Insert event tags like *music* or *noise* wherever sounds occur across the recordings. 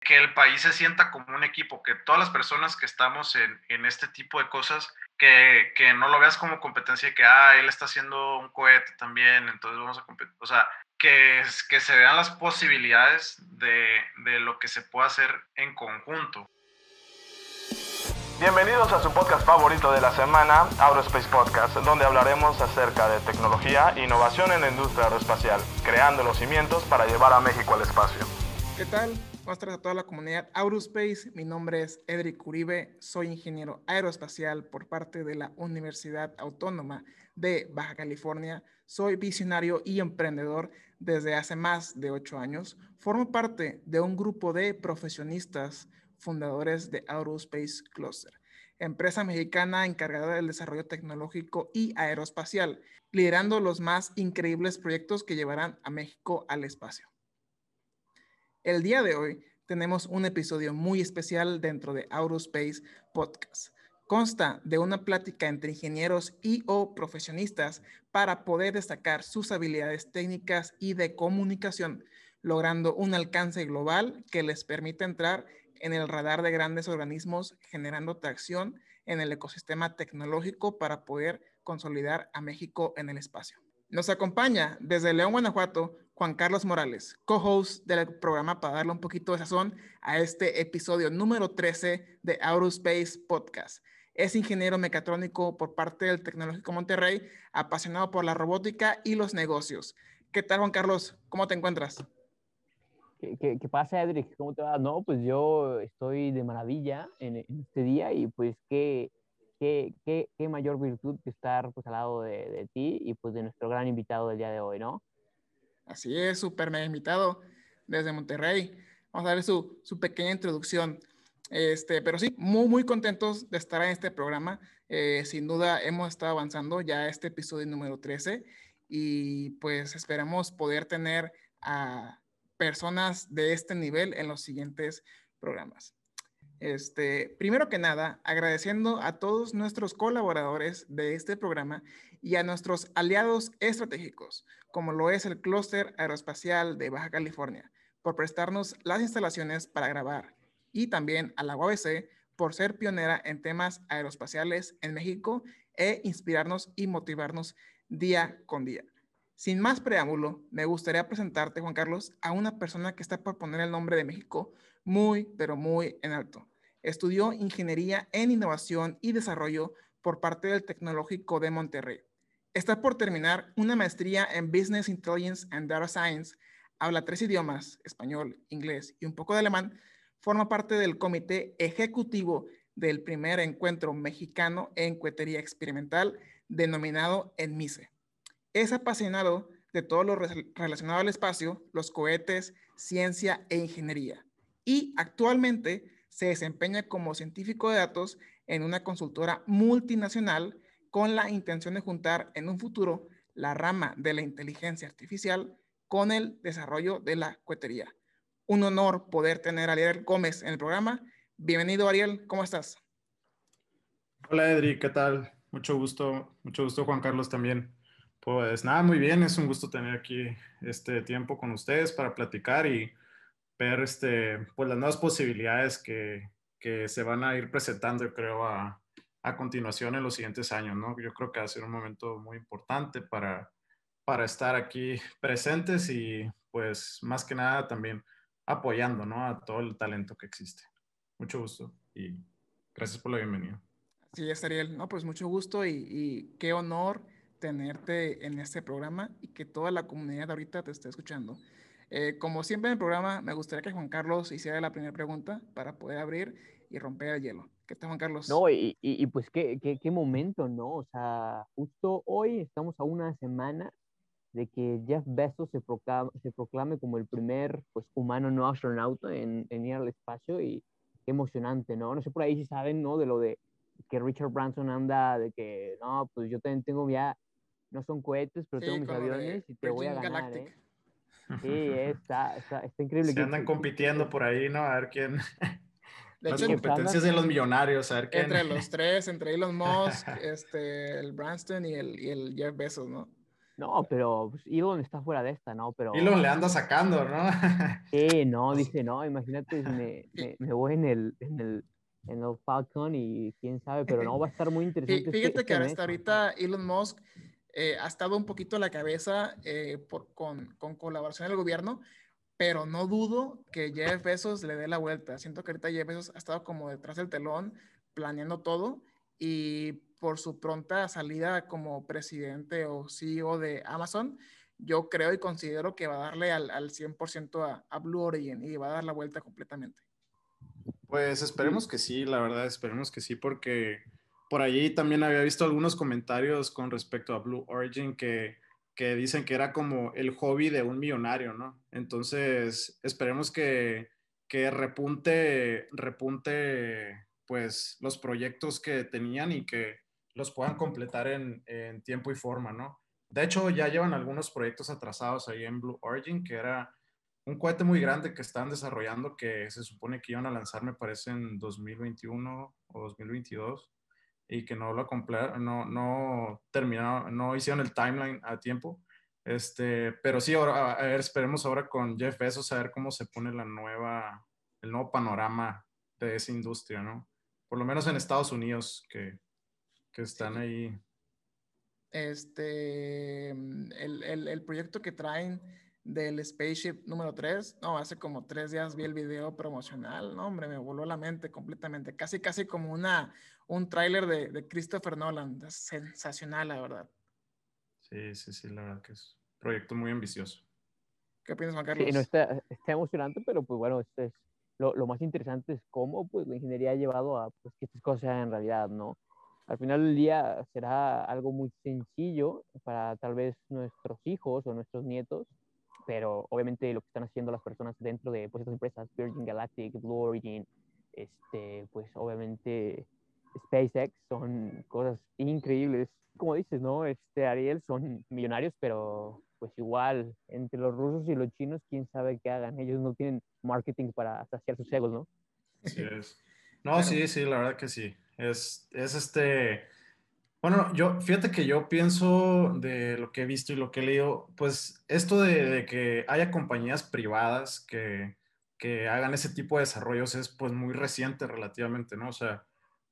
que el país se sienta como un equipo, que todas las personas que estamos en, en este tipo de cosas, que, que, no lo veas como competencia y que, ah, él está haciendo un cohete también, entonces vamos a competir. O sea, que, que se vean las posibilidades de, de lo que se puede hacer en conjunto. Bienvenidos a su podcast favorito de la semana, Aerospace Podcast, donde hablaremos acerca de tecnología e innovación en la industria aeroespacial, creando los cimientos para llevar a México al espacio. ¿Qué tal? Buenas a toda la comunidad Aerospace. Mi nombre es Edric Uribe, soy ingeniero aeroespacial por parte de la Universidad Autónoma de Baja California. Soy visionario y emprendedor desde hace más de ocho años. Formo parte de un grupo de profesionistas fundadores de Aerospace Cluster, empresa mexicana encargada del desarrollo tecnológico y aeroespacial, liderando los más increíbles proyectos que llevarán a México al espacio. El día de hoy tenemos un episodio muy especial dentro de Aerospace Podcast. Consta de una plática entre ingenieros y o profesionistas para poder destacar sus habilidades técnicas y de comunicación, logrando un alcance global que les permite entrar en el radar de grandes organismos, generando tracción en el ecosistema tecnológico para poder consolidar a México en el espacio. Nos acompaña desde León, Guanajuato, Juan Carlos Morales, co-host del programa para darle un poquito de sazón a este episodio número 13 de Aerospace Podcast. Es ingeniero mecatrónico por parte del Tecnológico Monterrey, apasionado por la robótica y los negocios. ¿Qué tal, Juan Carlos? ¿Cómo te encuentras? ¿Qué, qué, pasa, Edric? ¿Cómo te va? No, pues yo estoy de maravilla en, en este día y pues qué, qué, qué, qué, mayor virtud que estar pues al lado de, de, ti y pues de nuestro gran invitado del día de hoy, ¿no? Así es, súper mega invitado desde Monterrey. Vamos a ver su, su, pequeña introducción. Este, pero sí, muy, muy contentos de estar en este programa. Eh, sin duda hemos estado avanzando ya este episodio número 13 y pues esperamos poder tener a personas de este nivel en los siguientes programas. Este, primero que nada, agradeciendo a todos nuestros colaboradores de este programa y a nuestros aliados estratégicos, como lo es el Clúster Aeroespacial de Baja California, por prestarnos las instalaciones para grabar, y también a la UABC por ser pionera en temas aeroespaciales en México e inspirarnos y motivarnos día con día. Sin más preámbulo, me gustaría presentarte, Juan Carlos, a una persona que está por poner el nombre de México muy, pero muy en alto. Estudió Ingeniería en Innovación y Desarrollo por parte del Tecnológico de Monterrey. Está por terminar una maestría en Business Intelligence and Data Science. Habla tres idiomas, español, inglés y un poco de alemán. Forma parte del comité ejecutivo del primer encuentro mexicano en cuetería experimental denominado ENMISE es apasionado de todo lo relacionado al espacio, los cohetes, ciencia e ingeniería. Y actualmente se desempeña como científico de datos en una consultora multinacional con la intención de juntar en un futuro la rama de la inteligencia artificial con el desarrollo de la cohetería. Un honor poder tener a Ariel Gómez en el programa. Bienvenido, Ariel. ¿Cómo estás? Hola, Edri. ¿Qué tal? Mucho gusto. Mucho gusto, Juan Carlos, también. Pues nada, muy bien, es un gusto tener aquí este tiempo con ustedes para platicar y ver este, pues las nuevas posibilidades que, que se van a ir presentando, yo creo, a, a, continuación en los siguientes años, ¿no? Yo creo que va a ser un momento muy importante para, para estar aquí presentes y pues más que nada también apoyando, ¿no? A todo el talento que existe. Mucho gusto y gracias por la bienvenida. Sí, es Ariel. No, pues mucho gusto y, y qué honor tenerte en este programa y que toda la comunidad ahorita te esté escuchando. Eh, como siempre en el programa, me gustaría que Juan Carlos hiciera la primera pregunta para poder abrir y romper el hielo. ¿Qué tal, Juan Carlos? No, y, y, pues qué, qué, qué, momento, ¿no? O sea, justo hoy estamos a una semana de que Jeff Bezos se proclame, se proclame como el primer pues, humano no astronauta en, en ir al espacio y qué emocionante, ¿no? No sé por ahí si saben, ¿no? De lo de que Richard Branson anda, de que, no, pues yo también tengo ya no son cohetes, pero tengo mis aviones y te voy a ganar. ¿eh? *laughs* Sí, está, está, está, increíble. Se andan compitiendo por ahí, ¿no? A ver quién. De Las competencias de los millonarios, a ver quién. Entre los tres, entre Elon Musk, *laughs* este, el Branston y el, y el Jeff Bezos, ¿no? No, pero pues, Elon está fuera de esta, ¿no? Pero... Elon le anda sacando, ¿no? *laughs* Sí, no, dice, no, imagínate, me, me, me voy en el, en el, en el Falcon y quién sabe, pero no, va a estar muy interesante. Fíjate este, que este hasta ahorita Elon Musk eh, ha estado un poquito a la cabeza eh, por, con, con, colaboración del gobierno, pero no dudo que Jeff Bezos le dé la vuelta. Siento que ahorita Jeff Bezos ha estado como detrás del telón, planeando todo y por su pronta salida como presidente o CEO de Amazon, yo creo y considero que va a darle al, al 100% a, a Blue Origin y va a dar la vuelta completamente. Pues esperemos que sí, la verdad, esperemos que sí, porque por allí también había visto algunos comentarios con respecto a Blue Origin que, que dicen que era como el hobby de un millonario, ¿no? Entonces, esperemos que, que repunte, repunte, pues, los proyectos que tenían y que los puedan completar en, en tiempo y forma, ¿no? De hecho, ya llevan algunos proyectos atrasados ahí en Blue Origin, que era un cohete muy grande que están desarrollando que se supone que iban a lanzar, me parece, en 2021 o 2022 y que no lo no, no terminaron, no hicieron el timeline a tiempo. Este, pero sí, ahora, a ver, esperemos ahora con Jeff Bezos a ver cómo se pone la nueva, el nuevo panorama de esa industria, ¿no? Por lo menos en Estados Unidos, que, que están ahí. Este, el, el, el proyecto que traen del Spaceship número 3. No, hace como tres días vi el video promocional. No, hombre, me voló la mente completamente. Casi, casi como una, un tráiler de, de, Christopher Nolan. sensacional, la verdad. Sí, sí, sí, la verdad que es un proyecto muy ambicioso. ¿Qué piensas, Juan Carlos? Sí, no está, está emocionante, pero pues bueno, este es, lo, lo, más interesante es cómo pues, la ingeniería ha llevado a pues, que estas cosas sean en realidad, ¿no? Al final del día será algo muy sencillo para tal vez nuestros hijos o nuestros nietos, pero obviamente lo que están haciendo las personas dentro de pues, estas empresas, Virgin Galactic, Blue Origin, este, pues obviamente SpaceX, son cosas increíbles. Como dices, ¿no? Este, Ariel, son millonarios, pero pues igual, entre los rusos y los chinos, quién sabe qué hagan. Ellos no tienen marketing para saciar sus egos, ¿no? Sí *laughs* es. No, sí, sí, la verdad que sí. Es, es este bueno, yo, fíjate que yo pienso de lo que he visto y lo que he leído, pues esto de, que haya compañías privadas que, que, hagan ese tipo de desarrollos es pues muy reciente relativamente, ¿no? O sea,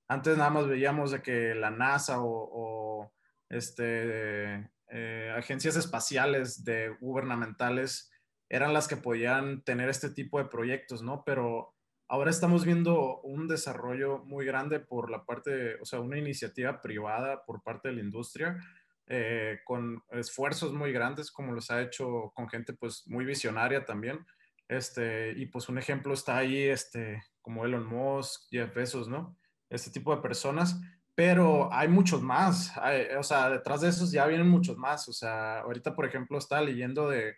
antes nada más veíamos de que la NASA o, este, eh, agencias espaciales de gubernamentales eran las que podían tener este tipo de proyectos, ¿no? Pero Ahora estamos viendo un desarrollo muy grande por la parte, o sea, una iniciativa privada por parte de la industria, eh, con esfuerzos muy grandes, como los ha hecho con gente pues muy visionaria también. Este, y pues un ejemplo está ahí, este, como Elon Musk, Jeff Bezos, ¿no? Este tipo de personas, pero hay muchos más, o sea, detrás de esos ya vienen muchos más, o sea, ahorita por ejemplo está leyendo de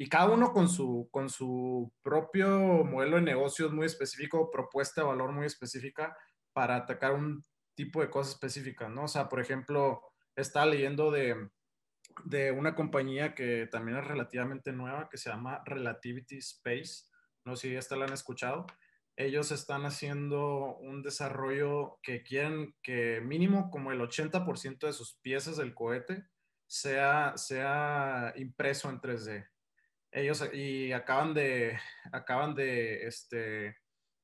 y cada uno con su, con su propio modelo de negocios muy específico, propuesta de valor muy específica para atacar un tipo de cosas específicas, ¿no? O sea, por ejemplo, está leyendo de, de una compañía que también es relativamente nueva, que se llama Relativity Space, no sé si esta la han escuchado. Ellos están haciendo un desarrollo que quieren que mínimo como el 80% de sus piezas del cohete sea, sea impreso en 3D ellos y acaban de, acaban de, este,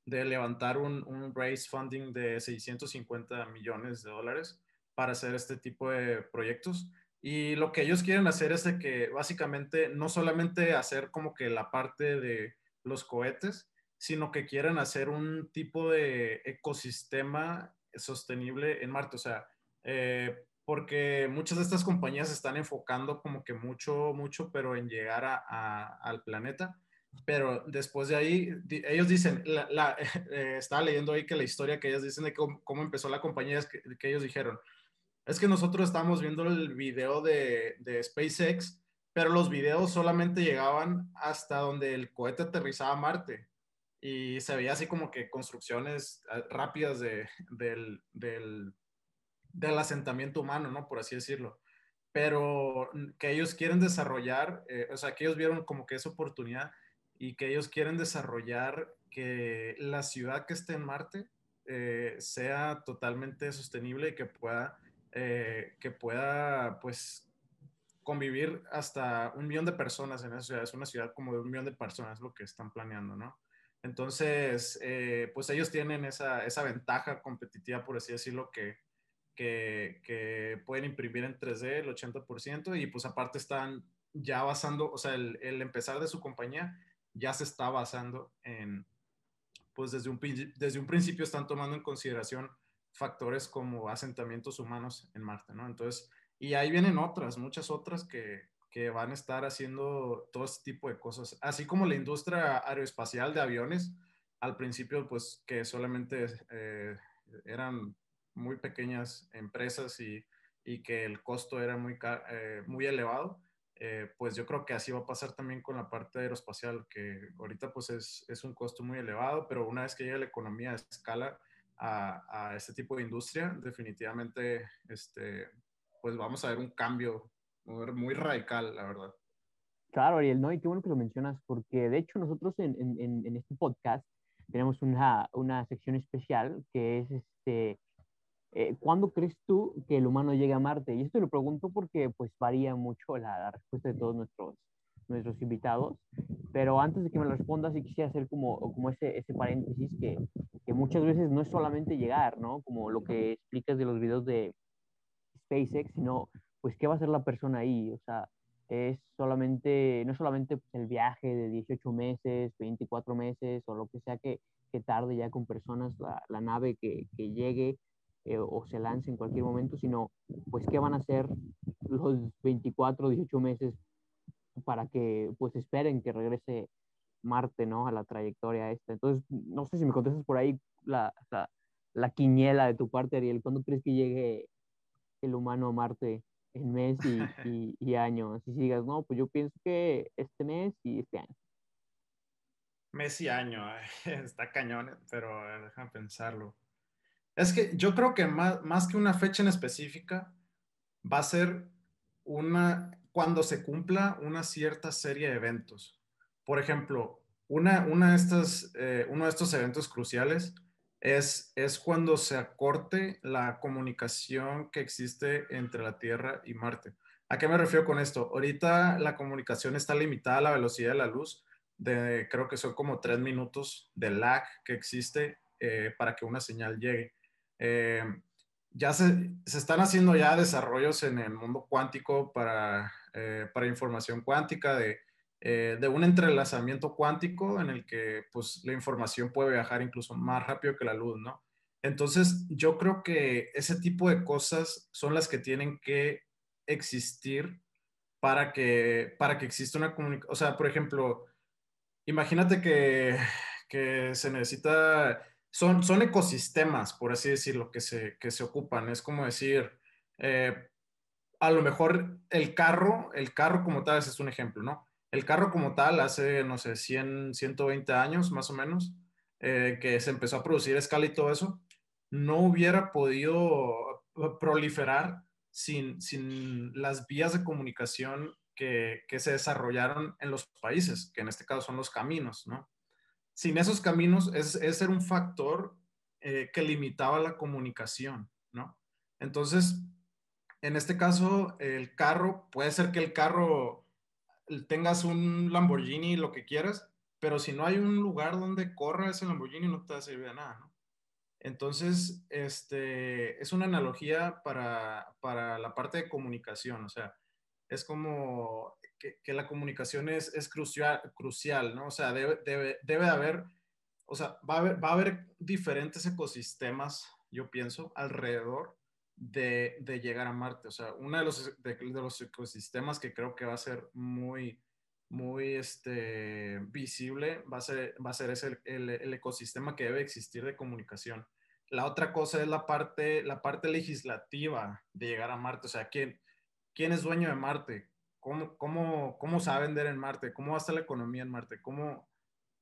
de levantar un, un raise funding de 650 millones de dólares para hacer este tipo de proyectos. Y lo que ellos quieren hacer es de que básicamente no solamente hacer como que la parte de los cohetes, sino que quieren hacer un tipo de ecosistema sostenible en Marte. O sea, eh, porque muchas de estas compañías están enfocando como que mucho, mucho, pero en llegar a, al planeta. Pero después de ahí, ellos dicen, la, *laughs* eh, estaba leyendo ahí que la historia que ellos dicen de cómo, cómo empezó la compañía es que, que, ellos dijeron, es que nosotros estábamos viendo el video de, de SpaceX, pero los videos solamente llegaban hasta donde el cohete aterrizaba a Marte y se veía así como que construcciones eh, rápidas de, del, del del asentamiento humano, ¿no? Por así decirlo. Pero que ellos quieren desarrollar, eh, o sea, que ellos vieron como que esa oportunidad y que ellos quieren desarrollar que la ciudad que esté en Marte eh, sea totalmente sostenible y que pueda, eh, que pueda, pues, convivir hasta un millón de personas en esa ciudad. Es una ciudad como de un millón de personas lo que están planeando, ¿no? Entonces, pues ellos tienen esa, esa, ventaja competitiva, por así decirlo, que, que, que, pueden imprimir en 3D el 80% y pues aparte están ya basando, o sea, el, el, empezar de su compañía ya se está basando en, pues desde un, desde un principio están tomando en consideración factores como asentamientos humanos en Marte, ¿no? Entonces, y ahí vienen otras, muchas otras que, que van a estar haciendo todo este tipo de cosas, así como la industria aeroespacial de aviones, al principio pues que solamente eh, eran muy pequeñas empresas y, y, que el costo era muy, eh, muy elevado, eh, pues yo creo que así va a pasar también con la parte aeroespacial, que ahorita pues es, es un costo muy elevado, pero una vez que llegue la economía a escala a, a este tipo de industria, definitivamente este, pues vamos a ver un cambio muy radical, la verdad. Claro, Ariel, ¿no? Y qué bueno que lo mencionas, porque de hecho nosotros en, en, en este podcast tenemos una, una, sección especial que es este, eh, ¿cuándo crees tú que el humano llegue a Marte? Y esto lo pregunto porque pues varía mucho la, la, respuesta de todos nuestros, nuestros invitados, pero antes de que me lo respondas, sí quisiera hacer como, como ese, ese paréntesis que, que muchas veces no es solamente llegar, ¿no? Como lo que explicas de los videos de, SpaceX, sino pues qué va a hacer la persona ahí, o sea, es solamente, no solamente pues, el viaje de 18 meses, 24 meses o lo que sea que, que tarde ya con personas la, la nave que, que llegue eh, o se lance en cualquier momento, sino pues qué van a hacer los 24, 18 meses para que pues esperen que regrese Marte, ¿no? A la trayectoria esta. Entonces, no sé si me contestas por ahí la, la, la quiniela de tu parte, Ariel, ¿cuándo crees que llegue el humano a Marte en mes y, *laughs* y, año. Si sigas, no, pues yo pienso que este mes y este año. Mes y año, *laughs* está cañón, pero déjame pensarlo. Es que yo creo que más, más que una fecha en específica, va a ser una, cuando se cumpla una cierta serie de eventos. Por ejemplo, una, una de estas, eh, uno de estos eventos cruciales es, es cuando se acorte la comunicación que existe entre la Tierra y Marte. ¿A qué me refiero con esto? Ahorita la comunicación está limitada a la velocidad de la luz, de, creo que son como tres minutos de lag que existe eh, para que una señal llegue. Eh, ya se, se, están haciendo ya desarrollos en el mundo cuántico para, eh, para información cuántica de eh, de un entrelazamiento cuántico en el que pues la información puede viajar incluso más rápido que la luz, ¿no? Entonces, yo creo que ese tipo de cosas son las que tienen que existir para que, para que exista una comunicación. O sea, por ejemplo, imagínate que, que se necesita, son, son ecosistemas, por así decirlo, que se, que se ocupan. Es como decir, eh, a lo mejor el carro, el carro como tal, es un ejemplo, ¿no? el carro como tal hace, no sé, 100, 120 años más o menos, eh, que se empezó a producir escala y todo eso, no hubiera podido proliferar sin, sin las vías de comunicación que, que, se desarrollaron en los países, que en este caso son los caminos, ¿no? Sin esos caminos es, es ser un factor eh, que limitaba la comunicación, ¿no? Entonces, en este caso, el carro, puede ser que el carro tengas un Lamborghini, lo que quieras, pero si no hay un lugar donde corra ese Lamborghini no te va a servir de nada, ¿no? Entonces, este, es una analogía para, para la parte de comunicación, o sea, es como que, la comunicación es, es, crucial, crucial, ¿no? O sea, debe, debe, debe haber, o sea, va a haber, va a haber diferentes ecosistemas, yo pienso, alrededor de, de, llegar a Marte. O sea, uno de los, de, los ecosistemas que creo que va a ser muy, muy este, visible va a ser, va a ser ese, el, el, ecosistema que debe existir de comunicación. La otra cosa es la parte, la parte legislativa de llegar a Marte. O sea, ¿quién, quién es dueño de Marte? ¿Cómo, cómo, cómo se va a vender en Marte? ¿Cómo va a estar la economía en Marte? ¿Cómo,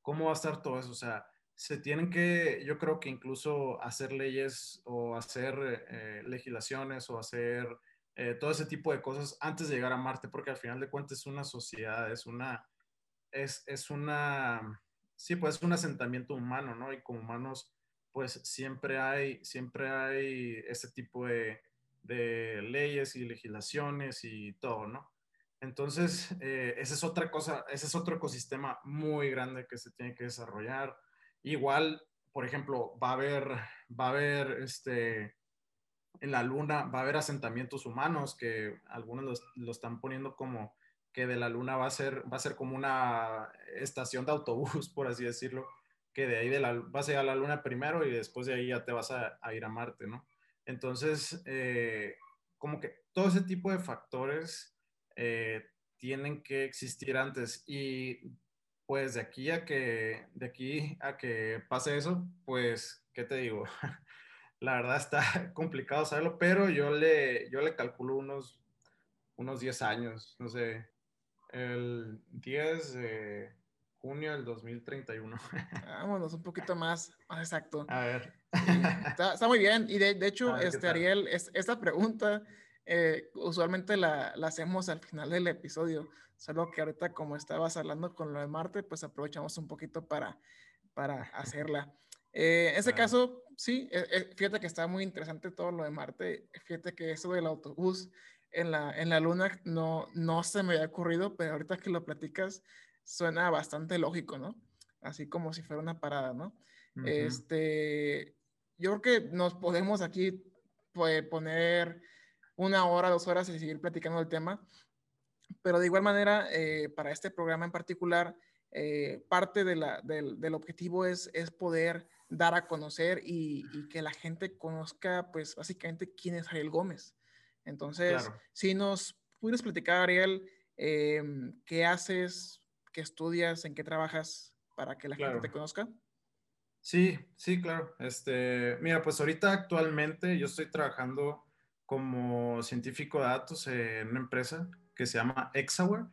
cómo va a estar todo eso? O sea, se tienen que, yo creo que incluso hacer leyes o hacer eh, legislaciones o hacer eh, todo ese tipo de cosas antes de llegar a Marte, porque al final de cuentas es una sociedad, es una, es, es una, sí, pues es un asentamiento humano, ¿no? Y como humanos, pues siempre hay, siempre hay ese tipo de, de leyes y legislaciones y todo, ¿no? Entonces, eh, esa es otra cosa, ese es otro ecosistema muy grande que se tiene que desarrollar. Igual, por ejemplo, va a haber, va a haber, este, en la luna, va a haber asentamientos humanos que algunos lo están poniendo como que de la luna va a ser, va a ser como una estación de autobús, *laughs* por así decirlo, que de ahí de la, vas a ir a la luna primero y después de ahí ya te vas a, a ir a Marte, ¿no? Entonces, eh, como que todo ese tipo de factores eh, tienen que existir antes y pues de aquí a que de aquí a que pase eso, pues qué te digo, *laughs* la verdad está *laughs* complicado saberlo, pero yo le yo le calculo unos unos 10 años, no sé, el 10 de junio del 2031. *laughs* Vámonos un poquito más, más exacto. A ver. Está, muy bien. Y de, de hecho, este, Ariel, es, esta pregunta eh, usualmente la, la, hacemos al final del episodio, solo que ahorita como estabas hablando con lo de Marte, pues aprovechamos un poquito para, para hacerla. Eh, en este caso, sí, eh, fíjate que está muy interesante todo lo de Marte, fíjate que eso del autobús en la, en la Luna no, no se me había ocurrido, pero ahorita que lo platicas suena bastante lógico, ¿no? Así como si fuera una parada, ¿no? Este, yo creo que nos podemos aquí pues, poner una hora, dos horas y seguir platicando el tema. Pero de igual manera, eh, para este programa en particular, eh, parte de la, del, del, objetivo es, es poder dar a conocer y, y, que la gente conozca, pues básicamente, quién es Ariel Gómez. Entonces, claro. si nos pudieras platicar, Ariel, eh, qué haces, qué estudias, en qué trabajas para que la claro. gente te conozca. Sí, sí, claro. Este, mira, pues ahorita actualmente yo estoy trabajando como científico de datos en una empresa que se llama Exaware.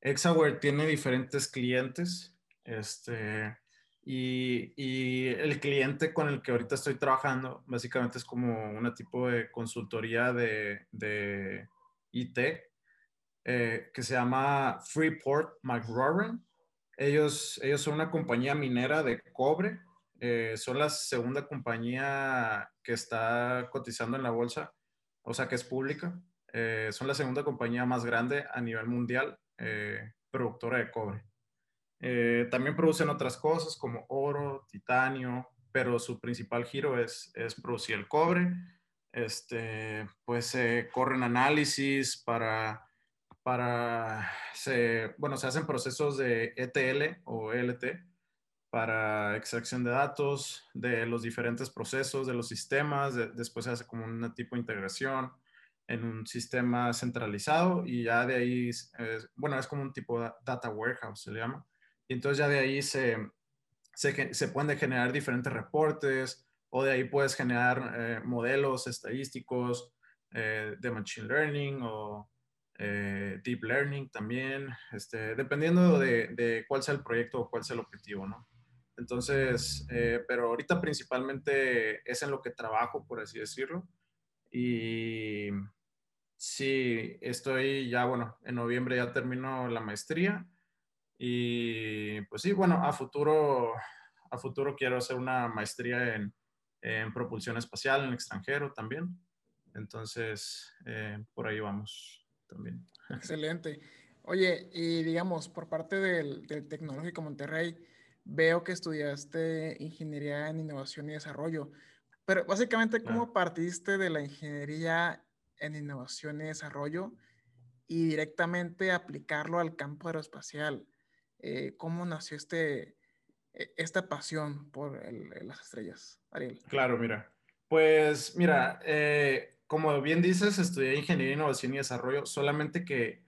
Exaware tiene diferentes clientes, este, y, y, el cliente con el que ahorita estoy trabajando básicamente es como una tipo de consultoría de, de IT eh, que se llama Freeport McRoran. Ellos, ellos son una compañía minera de cobre, eh, son la segunda compañía que está cotizando en la bolsa o sea que es pública. Eh, son la segunda compañía más grande a nivel mundial eh, productora de cobre. Eh, también producen otras cosas como oro, titanio, pero su principal giro es, es producir el cobre. Este, pues se corren análisis para, para se, bueno, se hacen procesos de ETL o ELT para extracción de datos de los diferentes procesos de los sistemas, de, después se hace como un tipo de integración en un sistema centralizado y ya de ahí, eh, bueno, es como un tipo de data warehouse, se le llama. Y entonces ya de ahí se, se, se pueden generar diferentes reportes o de ahí puedes generar eh, modelos estadísticos eh, de machine learning o eh, deep learning también, este, dependiendo de, de, cuál sea el proyecto o cuál sea el objetivo, ¿no? Entonces, eh, pero ahorita principalmente es en lo que trabajo, por así decirlo. Y sí, estoy ya, bueno, en noviembre ya termino la maestría. Y pues sí, bueno, a futuro, a futuro quiero hacer una maestría en, en propulsión espacial en extranjero también. Entonces, eh, por ahí vamos también. Excelente. Oye, y digamos, por parte del, del Tecnológico Monterrey, veo que estudiaste ingeniería en innovación y desarrollo, pero básicamente, ¿cómo partiste de la ingeniería en innovación y desarrollo y directamente aplicarlo al campo aeroespacial? Eh, ¿Cómo nació este, e, esta pasión por el, las estrellas, Ariel? Claro, mira. Pues mira, eh, como bien dices, estudié ingeniería, innovación y desarrollo, solamente que,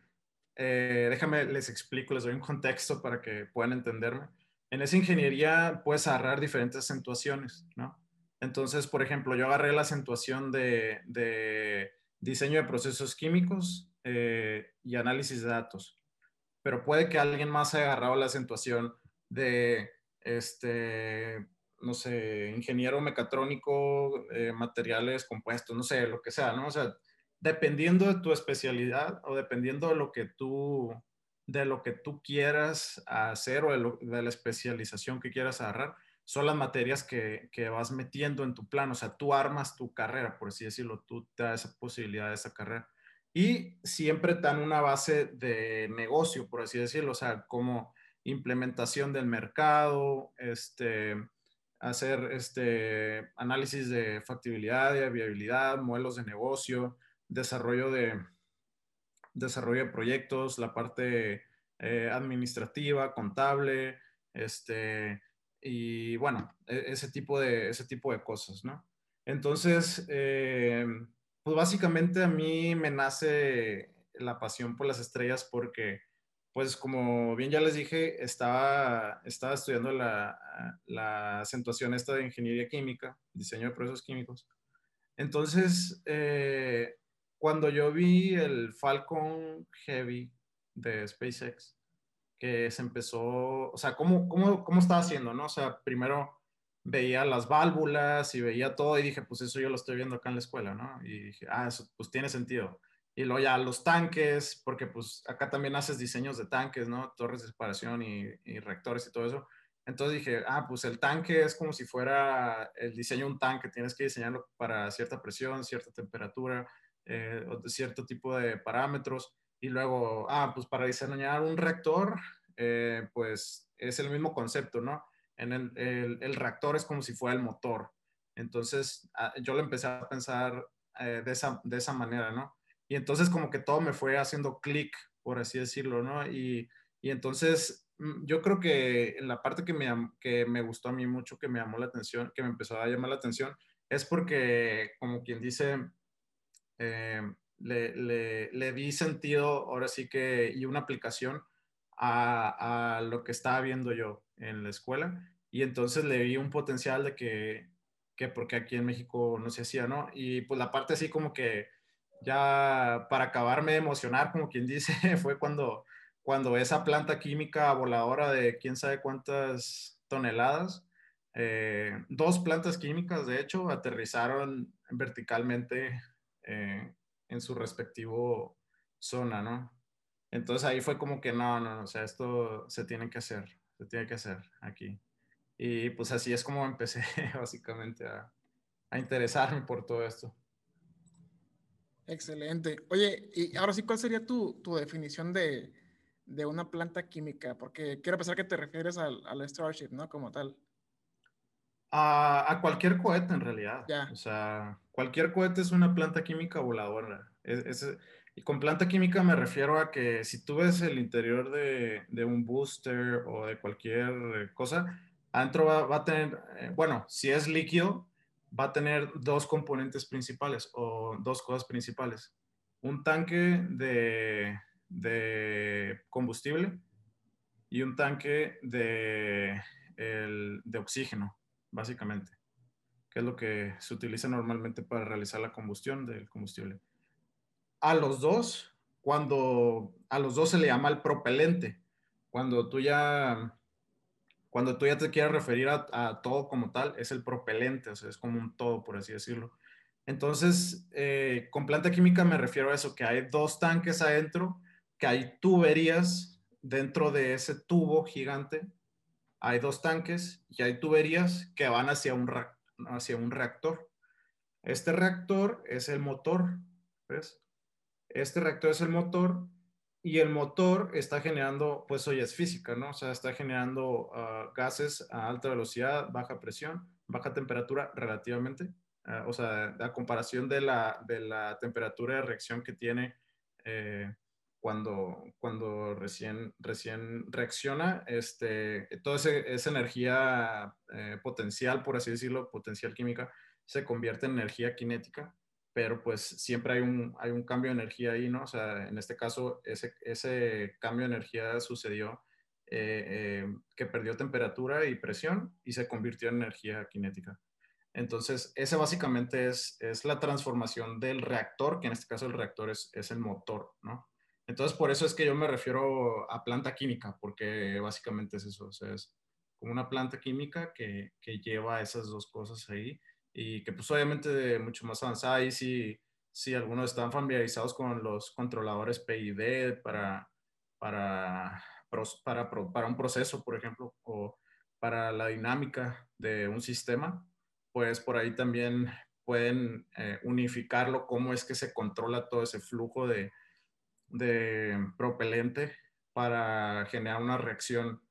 eh, déjame, les explico, les doy un contexto para que puedan entenderme en esa ingeniería puedes agarrar diferentes acentuaciones, ¿no? Entonces, por ejemplo, yo agarré la acentuación de, diseño de procesos químicos eh, y análisis de datos, pero puede que alguien más haya agarrado la acentuación de, este, no sé, ingeniero mecatrónico, eh, materiales compuestos, no sé, lo que sea, ¿no? O sea, dependiendo de tu especialidad o dependiendo de lo que tú de lo que tú quieras hacer o de, la especialización que quieras agarrar, son las materias que, que, vas metiendo en tu plan. O sea, tú armas tu carrera, por así decirlo, tú te das esa posibilidad de esa carrera. y siempre dan una base de negocio, por así decirlo, o sea, como implementación del mercado, este, hacer este análisis de factibilidad, de viabilidad, modelos de negocio, desarrollo de, desarrollo de proyectos, la parte eh, administrativa, contable, este, y bueno, e, ese tipo de, ese tipo de cosas, ¿no? Entonces, eh, pues básicamente a mí me nace la pasión por las estrellas porque pues como bien ya les dije, estaba, estaba estudiando la, la acentuación esta de ingeniería química, diseño de procesos químicos. Entonces, eh, cuando yo vi el Falcon Heavy de SpaceX, que se empezó, o sea, ¿cómo, cómo, cómo estaba haciendo, no? O sea, primero veía las válvulas y veía todo y dije, pues eso yo lo estoy viendo acá en la escuela, ¿no? Y dije, ah, eso pues tiene sentido. Y luego ya los tanques, porque pues acá también haces diseños de tanques, ¿no? Torres de separación y, reactores y todo eso. Entonces dije, ah, pues el tanque es como si fuera el diseño de un tanque, tienes que diseñarlo para cierta presión, cierta temperatura, eh, cierto tipo de parámetros. Y luego, ah, pues para diseñar un reactor, eh, pues es el mismo concepto, ¿no? En el, el, reactor es como si fuera el motor. Entonces, ah, yo lo empecé a pensar eh, de, esa, de esa manera, ¿no? Y entonces como que todo me fue haciendo clic, por así decirlo, ¿no? Y, y, entonces mm, yo creo que la parte que me, que me gustó a mí mucho, que me llamó la atención, que me empezó a llamar la atención, es porque, como quien dice, eh, le, le, le, di sentido, ahora sí que, y una aplicación a, a, lo que estaba viendo yo en la escuela. Y entonces le vi un potencial de que, que porque aquí en México no se hacía, ¿no? Y pues la parte así como que ya para acabarme de emocionar, como quien dice, *laughs* fue cuando, cuando esa planta química voladora de quién sabe cuántas toneladas, eh, dos plantas químicas, de hecho, aterrizaron verticalmente eh, en su respectivo zona, ¿no? Entonces ahí fue como que no, no, o sea, esto se tiene que hacer, se tiene que hacer aquí. Y pues así es como empecé *laughs* básicamente a, a interesarme por todo esto. Excelente. Oye, y ahora sí, ¿cuál sería tu, tu definición de, de, una planta química? Porque quiero pensar que te refieres al, al Starship, ¿no? Como tal. A, a, cualquier cohete, en realidad. O sea, cualquier cohete es una planta química voladora. Es, es, y con planta química me refiero a que si tú ves el interior de, de un booster o de cualquier cosa, adentro va, va a tener, eh, bueno, si es líquido, va a tener dos componentes principales o dos cosas principales. Un tanque de, de combustible y un tanque de, el, de oxígeno, básicamente, que es lo que se utiliza normalmente para realizar la combustión del combustible. A los dos, cuando a los dos se le llama el propelente, cuando tú ya cuando tú ya te quieres referir a, todo como tal, es el propelente, o sea, es como un todo, por así decirlo. Entonces, eh, con planta química me refiero a eso, que hay dos tanques adentro, que hay tuberías dentro de ese tubo gigante, hay dos tanques y hay tuberías que van hacia un, hacia un reactor. Este reactor es el motor, ¿ves? Este reactor es el motor y el motor está generando, pues hoy es física, ¿no? O sea, está generando ah, gases a alta velocidad, baja presión, baja temperatura relativamente, ah, o sea, a comparación de la, de la temperatura de reacción que tiene eh, cuando, cuando recién, recién reacciona, este, toda esa energía eh, potencial, por así decirlo, potencial química, se convierte en energía cinética pero pues siempre hay un, hay un cambio de energía ahí, ¿no? O sea, en este caso, ese, ese cambio de energía sucedió eh, eh, que perdió temperatura y presión y se convirtió en energía cinética. Entonces, ese básicamente es, es la transformación del reactor, que en este caso el reactor es, es el motor, ¿no? Entonces, por eso es que yo me refiero a planta química, porque básicamente es eso, es como una planta química que, que lleva esas dos cosas ahí y que pues obviamente mucho más avanzada. Y si, si algunos están familiarizados con los controladores PID para, para, para, para un proceso, por ejemplo, o para la dinámica de un sistema, pues por ahí también pueden eh, unificarlo, cómo es que se controla todo ese flujo de, propelente para generar una reacción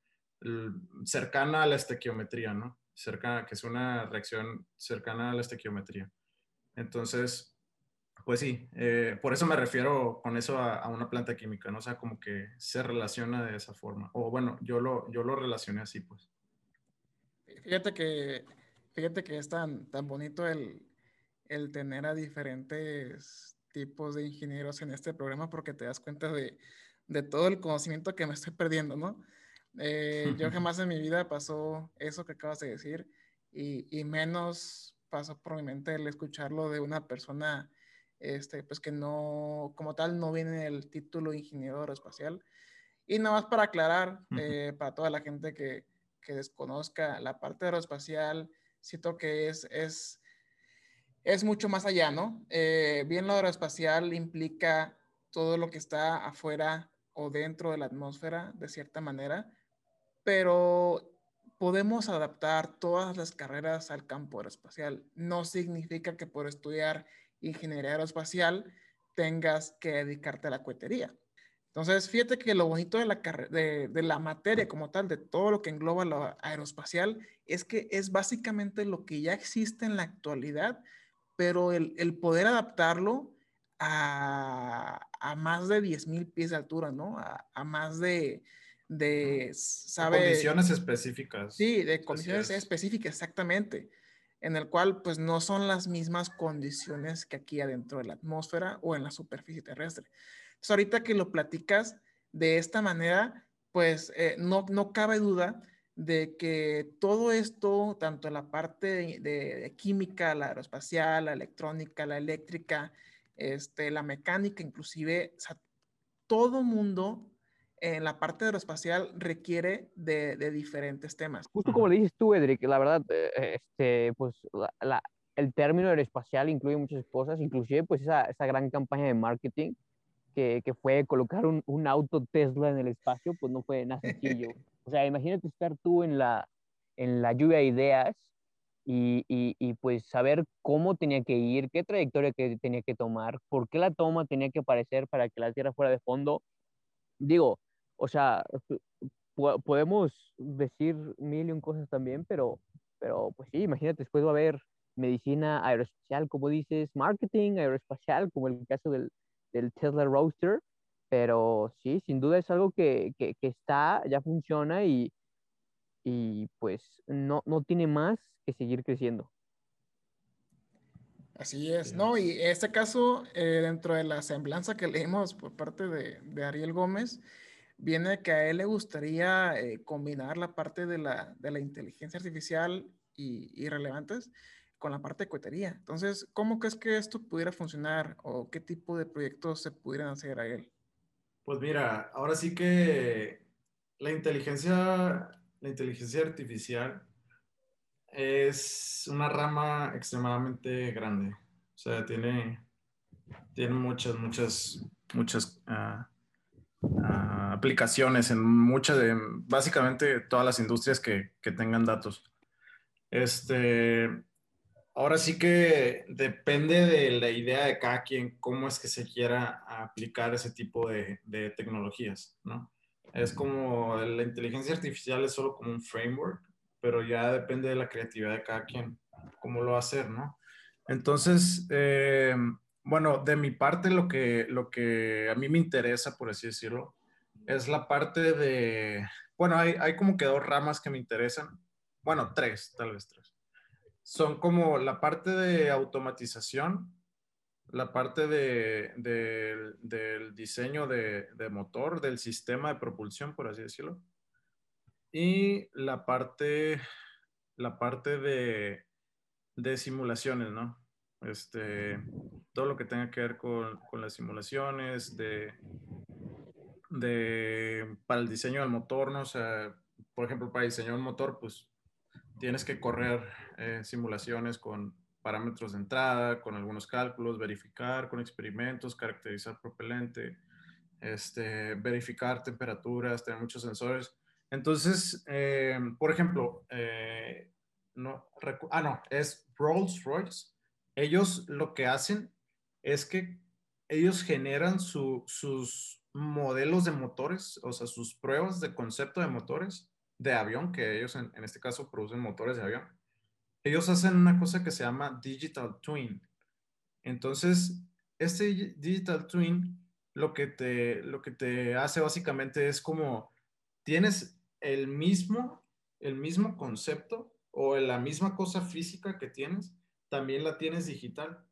cercana a la estequiometría, ¿no? Cercana, que es una reacción cercana a la estequiometría. Entonces, pues sí, eh, por eso me refiero con eso a, una planta química, ¿no? O sea, como que se relaciona de esa forma. O bueno, yo lo, yo lo relacioné así, pues. Fíjate que, fíjate que es tan, tan bonito el, el tener a diferentes tipos de ingenieros en este programa porque te das cuenta de, de todo el conocimiento que me estoy perdiendo, ¿no? Eh, yo *laughs* jamás en mi vida pasó eso que acabas de decir y, y, menos pasó por mi mente el escucharlo de una persona este, pues que no, como tal, no viene el título ingeniero aeroespacial. Y nada más para aclarar, eh, para toda la gente que, que desconozca la parte aeroespacial, siento que es, es es mucho más allá, ¿no? Eh, bien lo aeroespacial implica todo lo que está afuera o dentro de la atmósfera, de cierta manera, pero podemos adaptar todas las carreras al campo aeroespacial. No significa que por estudiar ingeniería aeroespacial tengas que dedicarte a la cohetería. Entonces, fíjate que lo bonito de la, de, de la materia como tal, de todo lo que engloba lo aeroespacial, es que es básicamente lo que ya existe en la actualidad, pero el, el poder adaptarlo a, a, más de 10.000 pies de altura, ¿no? A, a más de, de, ¿sabe? condiciones específicas. Sí, de condiciones específicas, exactamente, en el cual pues no son las mismas condiciones que aquí adentro de la atmósfera o en la superficie terrestre. Entonces, ahorita que lo platicas de esta manera, pues eh, no, no cabe duda de que todo esto, tanto la parte de, química, la aeroespacial, la electrónica, la eléctrica, este, la mecánica, inclusive, todo mundo en la parte aeroespacial requiere de, diferentes temas. Justo como le dices tú, Edric, la verdad, eh, este, pues el término aeroespacial incluye muchas cosas, inclusive pues esa, esa gran campaña de marketing que, que fue colocar un, un, auto Tesla en el espacio, pues no fue nada sencillo. *laughs* O sea, imagínate estar tú en la, en la lluvia de ideas y, y, pues saber cómo tenía que ir, qué trayectoria que tenía que tomar, por qué la toma tenía que aparecer para que la Tierra fuera de fondo. Digo, o sea, podemos decir mil y un cosas también, pero, pero pues sí, imagínate, después va a haber medicina aeroespacial, como dices, marketing aeroespacial, como el caso del, del Tesla Roadster, pero sí, sin duda es algo que, que, está, ya funciona y, y pues no, no tiene más que seguir creciendo. Así es, ¿no? Y este caso, eh, dentro de la semblanza que leímos por parte de, de, Ariel Gómez, viene que a él le gustaría eh, combinar la parte de la, de la inteligencia artificial y, y, relevantes con la parte de cohetería. Entonces, ¿cómo crees que esto pudiera funcionar o qué tipo de proyectos se pudieran hacer a él? Pues mira, ahora sí que la inteligencia, la inteligencia artificial es una rama extremadamente grande. O sea, tiene, tiene muchas, muchas, muchas uh, uh, aplicaciones en muchas de, básicamente todas las industrias que, que tengan datos. Este, ahora sí que depende de la idea de cada quien, cómo es que se quiera aplicar ese tipo de, tecnologías, ¿no? Es como la inteligencia artificial es solo como un framework, pero ya depende de la creatividad de cada quien, cómo lo va a hacer, ¿no? Entonces, eh, bueno, de mi parte lo que, lo que a mí me interesa, por así decirlo, es la parte de, bueno, hay, hay como que dos ramas que me interesan, bueno, tres, tal vez tres son como la parte de automatización, la parte de, del diseño de, motor, del sistema de propulsión, por así decirlo, y la parte, la parte de, de simulaciones, ¿no? Este, todo lo que tenga que ver con, con las simulaciones, de, de, para el diseño del motor, ¿no? O sea, por ejemplo, para diseñar un motor, pues tienes que correr eh, simulaciones con parámetros de entrada, con algunos cálculos, verificar con experimentos, caracterizar propelente, este, verificar temperaturas, tener muchos sensores. Entonces, eh, por ejemplo, eh, no, ah, no, es Rolls Royce ellos lo que hacen es que ellos generan sus modelos de motores, o sea, sus pruebas de concepto de motores de avión, que ellos en, este caso producen motores de avión. Ellos hacen una cosa que se llama Digital Twin. Entonces, este Digital Twin lo que te, lo que te hace básicamente es como tienes el mismo, el mismo concepto o la misma cosa física que tienes, también la tienes digital.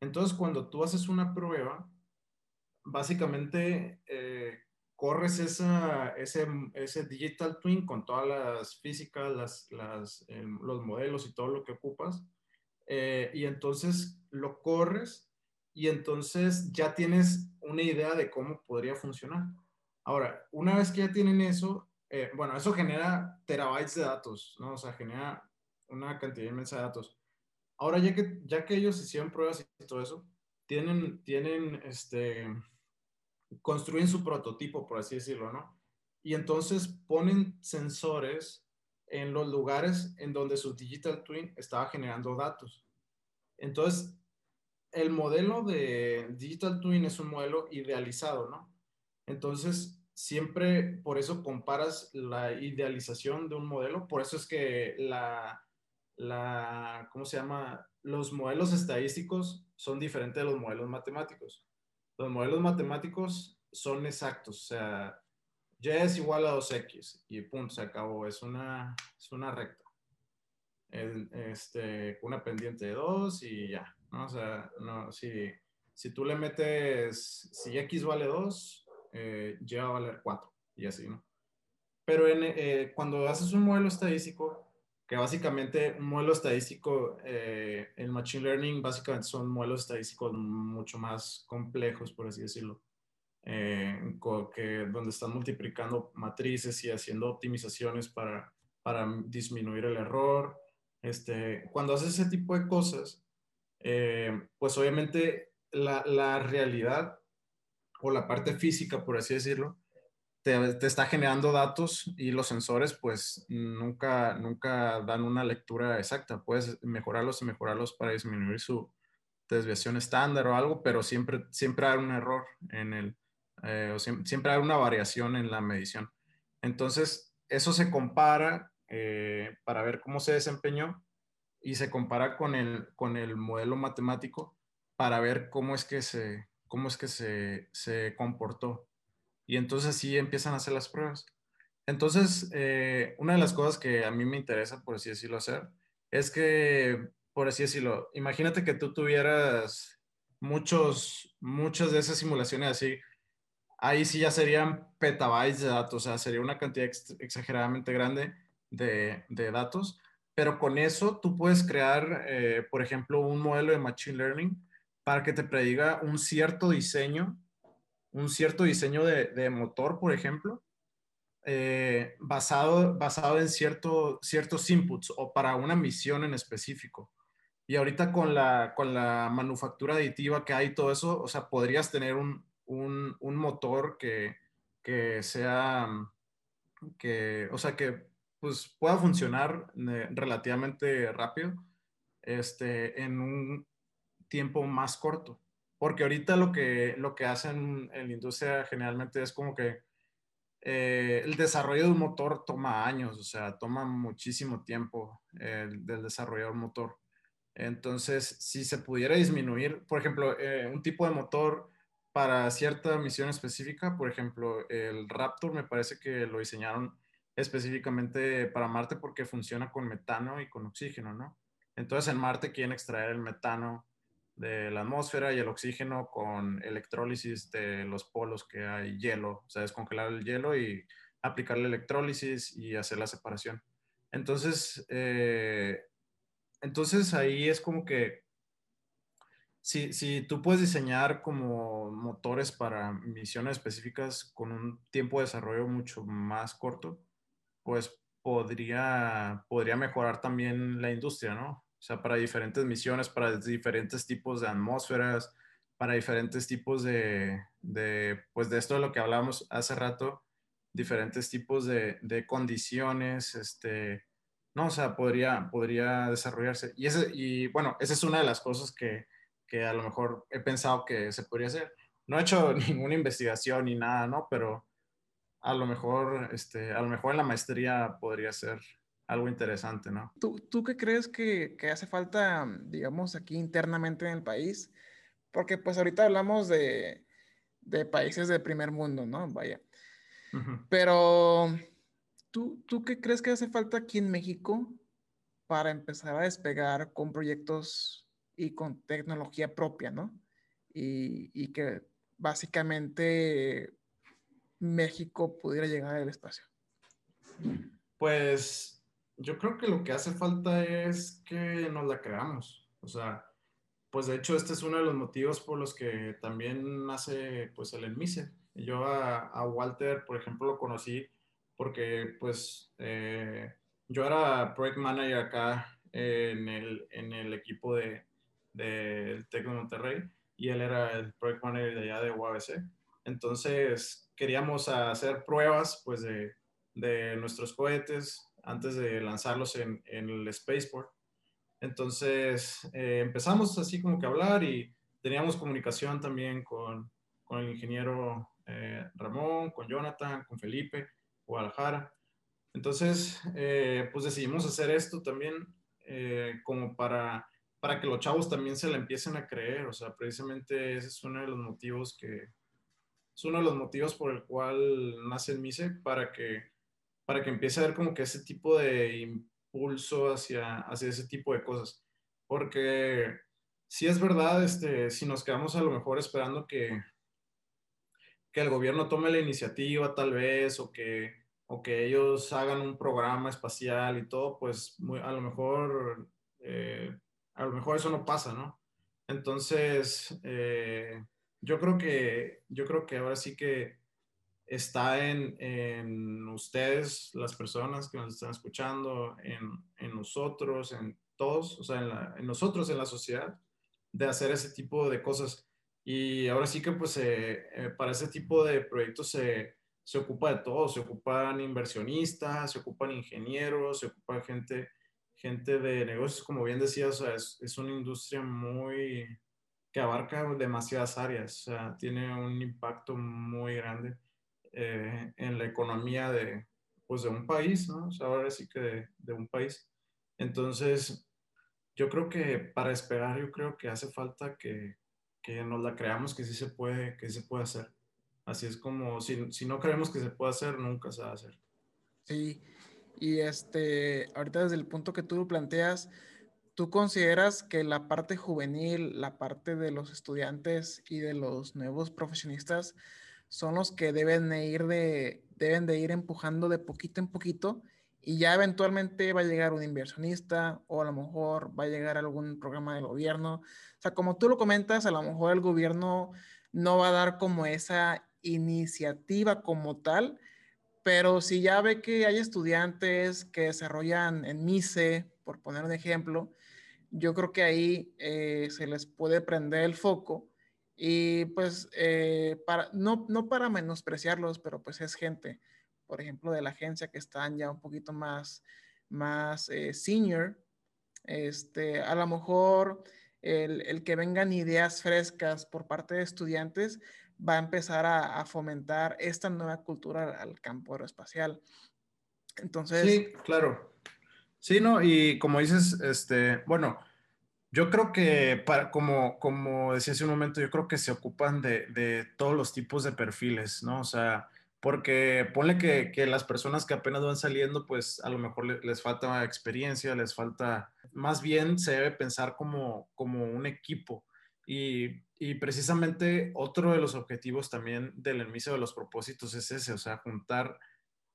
Entonces, cuando tú haces una prueba, básicamente eh, corres esa, ese, ese, digital twin con todas las físicas, las, eh, los modelos y todo lo que ocupas, eh, y entonces lo corres y entonces ya tienes una idea de cómo podría funcionar. Ahora, una vez que ya tienen eso, eh, bueno, eso genera terabytes de datos, ¿no? O sea, genera una cantidad inmensa de datos. Ahora, ya que, ya que ellos hicieron pruebas y todo eso, tienen, tienen, este, construyen su prototipo, por así decirlo, ¿no? Y entonces ponen sensores en los lugares en donde su digital twin estaba generando datos. Entonces, el modelo de Digital Twin es un modelo idealizado, ¿no? Entonces, siempre por eso comparas la idealización de un modelo, por eso es que la, la ¿cómo se llama? Los modelos estadísticos son diferentes de los modelos matemáticos. Los modelos matemáticos son exactos, o sea, y es igual a 2x y punto, se acabó, es una, es una recta. este, una pendiente de 2 y ya. ¿no? O sea, no, si, si tú le metes, si X vale 2, eh, Y va a valer 4 y así, ¿no? Pero en, eh, cuando haces un modelo estadístico, que básicamente un modelo estadístico, eh, el Machine Learning básicamente son modelos estadísticos mucho más complejos, por así decirlo, eh, que, donde están multiplicando matrices y haciendo optimizaciones para, para disminuir el error. Este, cuando haces ese tipo de cosas, eh, pues obviamente la, la, realidad o la parte física, por así decirlo, te, te, está generando datos y los sensores pues nunca, nunca dan una lectura exacta. Puedes mejorarlos y mejorarlos para disminuir su desviación estándar o algo, pero siempre, siempre hay un error en el, eh, siempre, siempre, hay una variación en la medición. Entonces, eso se compara eh, para ver cómo se desempeñó y se compara con el, con el modelo matemático para ver cómo es que se, cómo es que se, se comportó. Y entonces así empiezan a hacer las pruebas. Entonces, eh, una de las cosas que a mí me interesa, por así decirlo, hacer, es que, por así decirlo, imagínate que tú tuvieras muchos, muchas de esas simulaciones así, ahí sí ya serían petabytes de datos, o sea, sería una cantidad exageradamente grande de, de datos pero con eso tú puedes crear, eh, por ejemplo, un modelo de Machine Learning para que te prediga un cierto diseño, un cierto diseño de, motor, por ejemplo, eh, basado, basado en cierto, ciertos inputs o para una misión en específico. Y ahorita con la, con la manufactura aditiva que hay todo eso, o sea, podrías tener un, un, un motor que, que sea, que, o sea, que pues pueda funcionar eh, relativamente rápido este, en un tiempo más corto. Porque ahorita lo que, lo que hacen en la industria generalmente es como que eh, el desarrollo de un motor toma años, o sea, toma muchísimo tiempo el, del desarrollo un motor. Entonces, si se pudiera disminuir, por ejemplo, eh, un tipo de motor para cierta misión específica, por ejemplo, el Raptor me parece que lo diseñaron específicamente para Marte porque funciona con metano y con oxígeno, ¿no? Entonces en Marte quieren extraer el metano de la atmósfera y el oxígeno con electrólisis de los polos que hay hielo, o sea, descongelar el hielo y aplicarle electrólisis y hacer la separación. Entonces, eh, entonces ahí es como que si, si tú puedes diseñar como motores para misiones específicas con un tiempo de desarrollo mucho más corto, pues podría, podría mejorar también la industria, ¿no? O sea, para diferentes misiones, para diferentes tipos de atmósferas, para diferentes tipos de, de pues de esto de lo que hablábamos hace rato, diferentes tipos de, de condiciones, este, ¿no? O sea, podría, podría desarrollarse. Y, ese, y bueno, esa es una de las cosas que, que a lo mejor he pensado que se podría hacer. No he hecho *laughs* ninguna investigación ni nada, ¿no? Pero a lo mejor, este, a lo mejor en la maestría podría ser algo interesante, ¿no? ¿Tú, tú qué crees que, que, hace falta, digamos, aquí internamente en el país? Porque pues ahorita hablamos de, de países de primer mundo, ¿no? Vaya. Uh -huh. Pero, ¿tú, ¿tú qué crees que hace falta aquí en México para empezar a despegar con proyectos y con tecnología propia, ¿no? Y, y que básicamente México pudiera llegar al espacio? Pues yo creo que lo que hace falta es que nos la creamos. O sea, pues de hecho este es uno de los motivos por los que también nace pues el ENMISE. Yo a, a Walter, por ejemplo, lo conocí porque pues eh, yo era project manager acá en el, en el equipo de, del Tec de Monterrey y él era el project manager de allá de UABC. Entonces queríamos hacer pruebas pues de, de nuestros cohetes antes de lanzarlos en, en el Spaceport. Entonces eh, empezamos así como que a hablar y teníamos comunicación también con, con el ingeniero eh, Ramón, con Jonathan, con Felipe, Guadalajara. Entonces, eh, pues decidimos hacer esto también eh, como para, para que los chavos también se la empiecen a creer. O sea, precisamente ese es uno de los motivos que, es uno de los motivos por el cual nace el MISE, para que, para que empiece a ver como que ese tipo de impulso hacia, hacia ese tipo de cosas. Porque si es verdad, este, si nos quedamos a lo mejor esperando que, que el gobierno tome la iniciativa tal vez, o que, o que ellos hagan un programa espacial y todo, pues muy, a lo mejor, eh, a lo mejor eso no pasa, ¿no? Entonces, eh, yo creo que, yo creo que ahora sí que está en, en, ustedes, las personas que nos están escuchando, en, en nosotros, en todos, o sea, en, nosotros, en la sociedad, de hacer ese tipo de cosas. Y ahora sí que pues eh, eh, para ese tipo de proyectos se, se ocupa de todo, se ocupan inversionistas, se ocupan ingenieros, se ocupa gente, gente de negocios, como bien sea, es, es una industria muy, que abarca demasiadas áreas, o sea, tiene un impacto muy grande eh, en la economía de, pues de un país, ¿no? O sea, ahora sí que de, de, un país. Entonces, yo creo que para esperar, yo creo que hace falta que, que nos la creamos, que sí se puede, que se puede hacer. Así es como, si, si no creemos que se puede hacer, nunca se va a hacer. Sí, y este, ahorita desde el punto que tú lo planteas, ¿Tú consideras que la parte juvenil, la parte de los estudiantes y de los nuevos profesionistas son los que deben de ir, de, deben de ir empujando de poquito en poquito y ya eventualmente va a llegar un inversionista o a lo mejor va a llegar algún programa del gobierno? O sea, como tú lo comentas, a lo mejor el gobierno no va a dar como esa iniciativa como tal, pero si ya ve que hay estudiantes que desarrollan en MICE, por poner un ejemplo, yo creo que ahí eh, se les puede prender el foco y pues eh, para, no, no para menospreciarlos, pero pues es gente, por ejemplo, de la agencia que están ya un poquito más, más eh, senior, este, a lo mejor el, el, que vengan ideas frescas por parte de estudiantes va a empezar a, a fomentar esta nueva cultura al campo aeroespacial. Entonces... Sí, claro. Sí, no, y como dices, este, bueno, yo creo que, para, como, como decía hace un momento, yo creo que se ocupan de, de todos los tipos de perfiles, ¿no? O sea, porque ponle que, que, las personas que apenas van saliendo, pues a lo mejor les, les, falta experiencia, les falta, más bien se debe pensar como, como un equipo. Y, y precisamente otro de los objetivos también del inicio de los propósitos es ese, o sea, juntar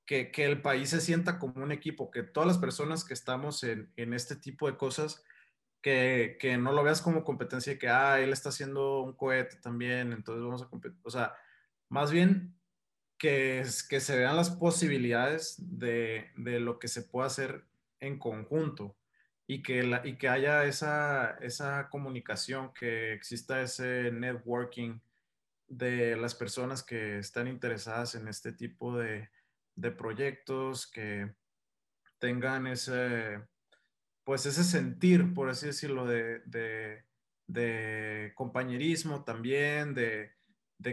que, que, el país se sienta como un equipo, que todas las personas que estamos en, en este tipo de cosas, que, que, no lo veas como competencia de que, ah, él está haciendo un cohete también, entonces vamos a competir. O sea, más bien que, que se vean las posibilidades de, de lo que se puede hacer en conjunto y que, la, y que haya esa, esa comunicación, que exista ese networking de las personas que están interesadas en este tipo de, de proyectos, que, tengan ese, pues ese sentir, por así decirlo, de, de, compañerismo también, de,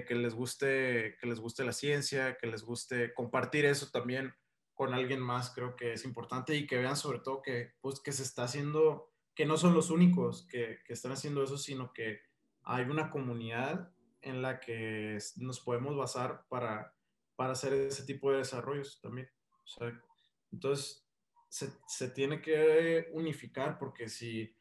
que, les guste, que les guste la ciencia, que les guste compartir eso también con alguien más, creo que es importante y que vean sobre todo que, pues, que se está haciendo, que no son los únicos que, están haciendo eso, sino que hay una comunidad en la que nos podemos basar para, para hacer ese tipo de desarrollos también. Entonces, se, tiene que unificar porque si,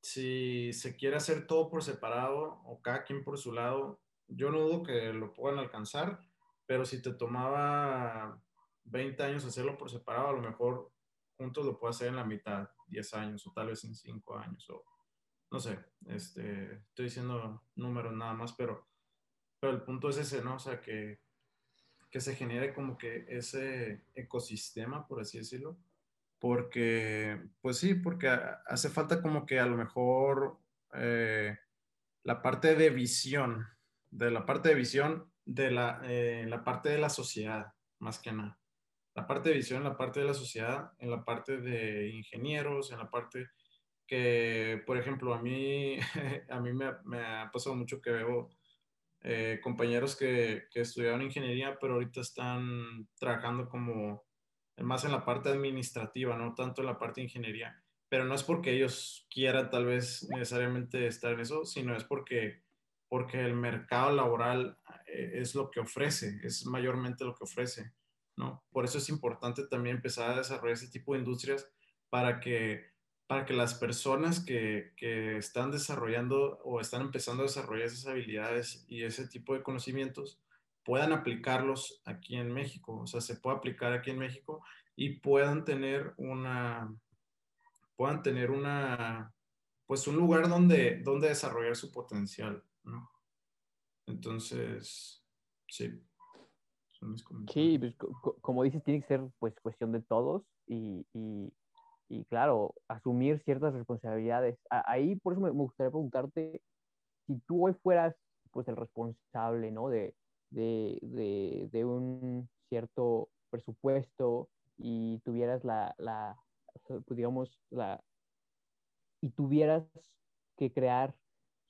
si se quiere hacer todo por separado o cada quien por su lado, yo no dudo que lo puedan alcanzar, pero si te tomaba 20 años hacerlo por separado, a lo mejor juntos lo puedes hacer en la mitad, 10 años o tal vez en 5 años o no sé, este, estoy diciendo números nada más, pero, pero el punto es ese, ¿no? O sea, que, que se genere como que ese ecosistema, por así decirlo, porque, pues sí, porque hace falta como que a lo mejor eh, la parte de visión, de la parte de visión de la, eh, la parte de la sociedad, más que nada. La parte de visión la parte de la sociedad, en la parte de ingenieros, en la parte que, por ejemplo, a mí, *laughs* a mí me, me ha pasado mucho que veo eh, compañeros que, que, estudiaron ingeniería, pero ahorita están trabajando como más en la parte administrativa, no tanto en la parte de ingeniería. Pero no es porque ellos quieran tal vez necesariamente estar en eso, sino es porque, porque el mercado laboral eh, es lo que ofrece, es mayormente lo que ofrece, ¿no? Por eso es importante también empezar a desarrollar ese tipo de industrias para que para que las personas que, que, están desarrollando o están empezando a desarrollar esas habilidades y ese tipo de conocimientos puedan aplicarlos aquí en México, o sea, se puede aplicar aquí en México y puedan tener una, puedan tener una, pues un lugar donde, donde desarrollar su potencial, ¿no? Entonces, sí. Sí, pues, como dices, tiene que ser pues cuestión de todos y, y y claro, asumir ciertas responsabilidades. Ahí por eso me, gustaría preguntarte si tú hoy fueras pues el responsable, ¿no? De, de, de, de un cierto presupuesto y tuvieras la, la, pues, digamos, la, y tuvieras que crear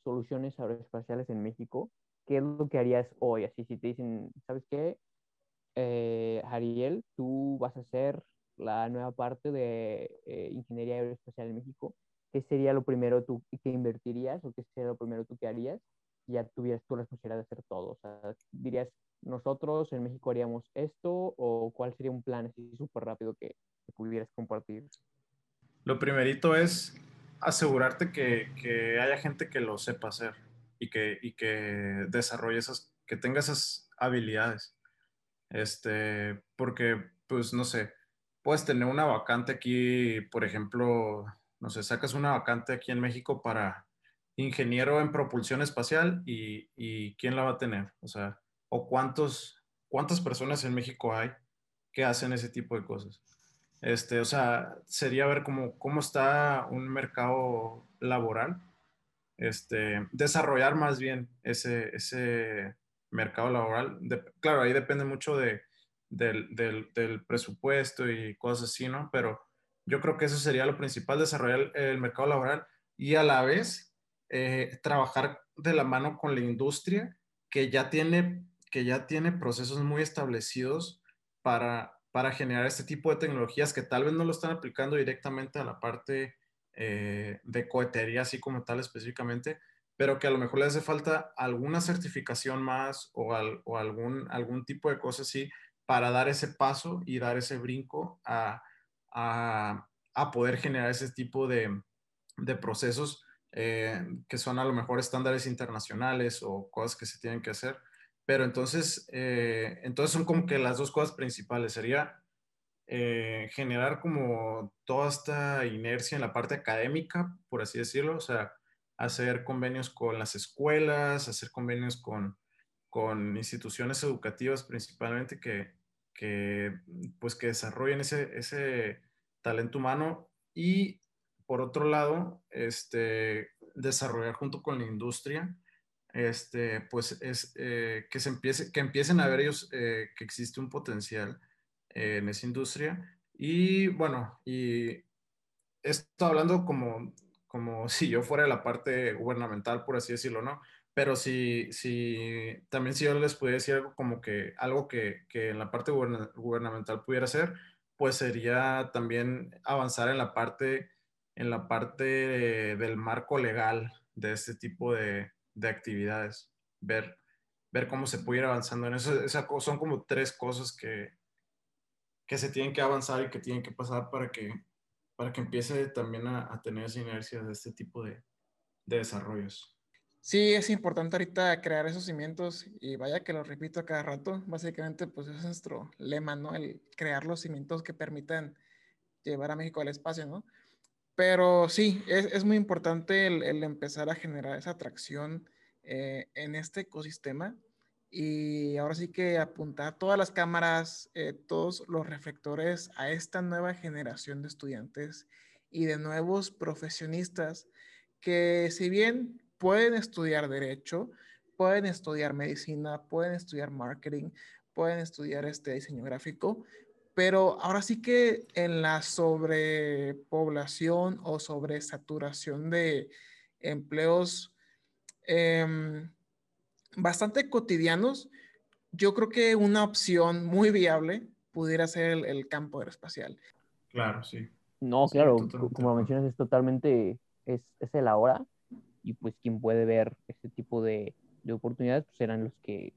soluciones aeroespaciales en México, ¿qué es lo que harías hoy? Así, si te dicen, ¿sabes qué? Eh, Ariel, tú vas a ser la nueva parte de eh, ingeniería aeroespacial en México, ¿qué sería lo primero tú que invertirías o qué sería lo primero tú que harías? Ya tuvieras tu responsabilidad de hacer todo. O sea, dirías, nosotros en México haríamos esto o cuál sería un plan así súper rápido que, que, pudieras compartir? Lo primerito es asegurarte que, que, haya gente que lo sepa hacer y que, y que desarrolle esas, que tenga esas habilidades. Este, porque, pues, no sé, puedes tener una vacante aquí, por ejemplo, no sé, sacas una vacante aquí en México para ingeniero en propulsión espacial y, y ¿quién la va a tener? O sea, o cuántos, cuántas personas en México hay que hacen ese tipo de cosas. Este, o sea, sería ver cómo, cómo está un mercado laboral, este, desarrollar más bien ese, ese mercado laboral. De, claro, ahí depende mucho de, del, del, del, presupuesto y cosas así, ¿no? Pero yo creo que eso sería lo principal, desarrollar el, mercado laboral y a la vez eh, trabajar de la mano con la industria que ya tiene, que ya tiene procesos muy establecidos para, para generar este tipo de tecnologías que tal vez no lo están aplicando directamente a la parte eh, de cohetería, así como tal específicamente, pero que a lo mejor le hace falta alguna certificación más o, al, o algún, algún tipo de cosa así para dar ese paso y dar ese brinco a, a, a poder generar ese tipo de, de procesos eh, que son a lo mejor estándares internacionales o cosas que se tienen que hacer. Pero entonces, eh, entonces son como que las dos cosas principales. Sería eh, generar como toda esta inercia en la parte académica, por así decirlo, o sea, hacer convenios con las escuelas, hacer convenios con, con instituciones educativas principalmente que, que, pues, que desarrollen ese, ese talento humano y por otro lado, este, desarrollar junto con la industria, este, pues es eh, que, se empiece, que empiecen a ver ellos eh, que existe un potencial eh, en esa industria Y bueno, y esto hablando como, como *laughs* si yo fuera de la parte gubernamental, por así decirlo, ¿no? Pero si, si también si yo les pudiera decir algo como que algo que, que en la parte gubernamental pudiera hacer, pues sería también avanzar en la parte, en la parte del marco legal de este tipo de, de actividades, ver, ver cómo se puede ir avanzando en eso. Esa, son como tres cosas que, que se tienen que avanzar y que tienen que pasar para que, para que empiece también a, a tener esa inercia de este tipo de, de desarrollos. Sí, es importante ahorita crear esos cimientos y vaya que lo repito a cada rato. Básicamente, pues es nuestro lema, ¿no? El crear los cimientos que permitan llevar a México al espacio, ¿no? Pero sí, es, muy importante el, el, empezar a generar esa atracción eh, en este ecosistema. Y ahora sí que apuntar todas las cámaras, eh, todos los reflectores a esta nueva generación de estudiantes y de nuevos profesionistas que si bien pueden estudiar derecho, pueden estudiar medicina, pueden estudiar marketing, pueden estudiar este diseño gráfico, pero ahora sí que en la sobrepoblación o sobresaturación de empleos eh, bastante cotidianos, yo creo que una opción muy viable pudiera ser el, el campo aeroespacial. Claro, sí. No, claro, como lo mencionas, es totalmente, es, es el ahora y pues quien puede ver este tipo de, de oportunidades pues serán los que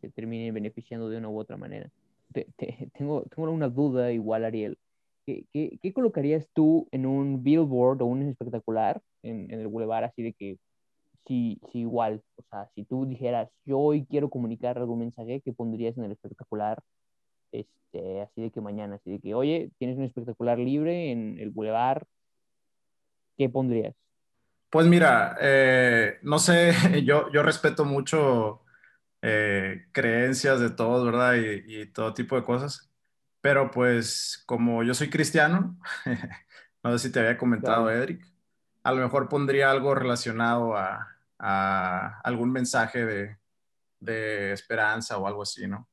se terminen beneficiando de una u otra manera. Te, te, tengo, tengo una duda igual, Ariel. ¿Qué, qué, qué colocarías tú en un billboard o un espectacular en, en el boulevard así de que si, si igual, o sea, si tú dijeras, yo hoy quiero comunicar algún mensaje, ¿qué pondrías en el espectacular? Este, así de que mañana, así de que, oye, tienes un espectacular libre en el boulevard, ¿qué pondrías? Pues mira, eh, no sé, *laughs* yo, yo respeto mucho eh, creencias de todos, ¿verdad? Y, y, todo tipo de cosas. Pero pues como yo soy cristiano, *laughs* no sé si te había comentado, claro. Edric, a lo mejor pondría algo relacionado a, a algún mensaje de, de, esperanza o algo así, ¿no?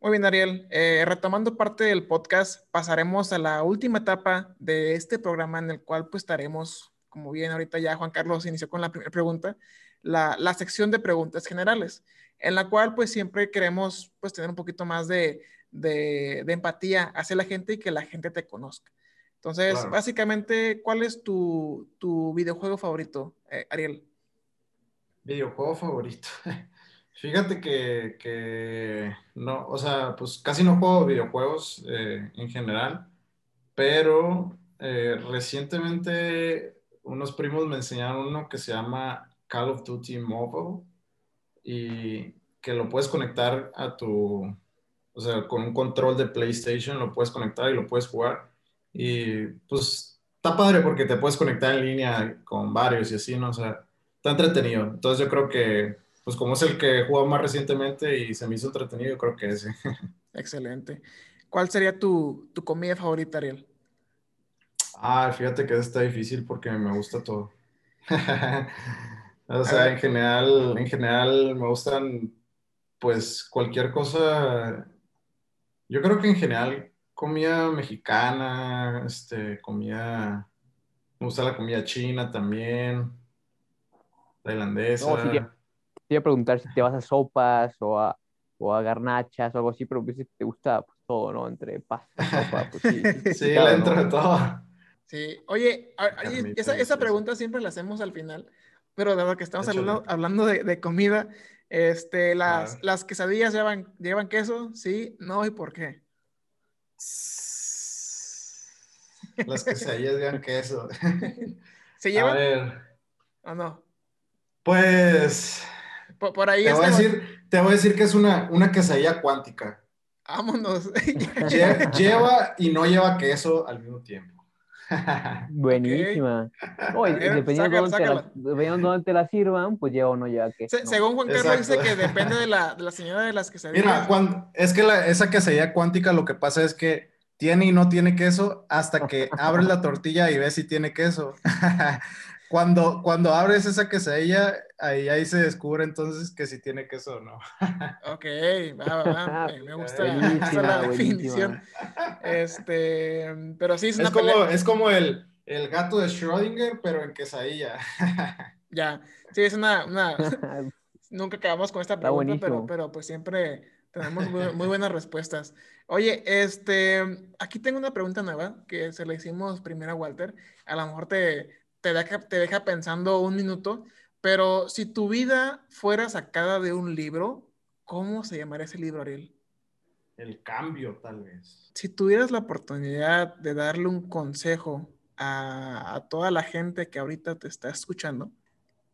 Muy bien, Ariel. Eh, retomando parte del podcast, pasaremos a la última etapa de este programa en el cual pues estaremos como bien ahorita ya Juan Carlos inició con la primera pregunta, la, la, sección de preguntas generales, en la cual pues siempre queremos pues tener un poquito más de, de, de empatía hacia la gente y que la gente te conozca. Entonces, claro. básicamente, ¿cuál es tu, tu videojuego favorito, eh, Ariel? Videojuego favorito. *laughs* Fíjate que, que, no, o sea, pues casi no juego videojuegos eh, en general, pero eh, recientemente unos primos me enseñaron uno que se llama Call of Duty Mobile y que lo puedes conectar a tu, o sea, con un control de PlayStation lo puedes conectar y lo puedes jugar. Y pues está padre porque te puedes conectar en línea con varios y así, ¿no? O sea, está entretenido. Entonces yo creo que, pues como es el que jugó más recientemente y se me hizo entretenido, creo que ese. *laughs* Excelente. ¿Cuál sería tu, tu comida favorita, Ariel? Ah, fíjate que está difícil porque me gusta todo. *laughs* o sea, en general, en general me gustan, pues, cualquier cosa. Yo creo que en general comida mexicana, este, comida, me gusta la comida china también, tailandesa. No, sí, te iba a preguntar si te vas a sopas o a, o a garnachas o algo así, pero pues, te gusta pues, todo, ¿no? Entre pasta, sopa, *laughs* pues sí. sí, sí claro, dentro ¿no? de todo. Sí, oye, oye esa, esa, pregunta siempre la hacemos al final, pero dado que estamos hablando, hablando de, de, comida, este, las, las quesadillas llevan, llevan queso, sí, no, ¿y por qué? Las quesadillas llevan queso. *laughs* ¿Se llevan? A ver. ¿O no? Pues. Por, por ahí te voy, a decir, te voy a decir que es una, una quesadilla cuántica. Vámonos. *laughs* *laughs* lleva y no lleva queso al mismo tiempo. *laughs* Buenísima. *laughs* Okay. Dependiendo, de dónde te la sirvan, pues lleva o no lleva. Se, según Juan Carlos dice que *laughs* depende de la, de la señora de las quesadillas. Mira, cuando, es que la, esa quesadilla cuántica lo que pasa es que tiene y no tiene queso hasta que abres la tortilla y ves si tiene queso. Cuando, cuando abres esa quesadilla, ahí, ahí se descubre entonces que si tiene queso o no. Ok, va, va, va. *laughs* Me, gusta, me gusta *laughs* la definición. Este, pero sí es una Es como, es como el, el gato de Schrödinger, pero en quesadilla. *laughs* Ya, sí, es una, una... Nunca acabamos con esta pregunta, pero, pero pues siempre tenemos muy, muy buenas respuestas. Oye, este, aquí tengo una pregunta nueva que se le hicimos primero a Walter. A lo mejor te, te, deja, te deja pensando un minuto, pero si tu vida fuera sacada de un libro, ¿cómo se llamaría ese libro, Ariel? El cambio, tal vez. Si tuvieras la oportunidad de darle un consejo a, a toda la gente que ahorita te está escuchando,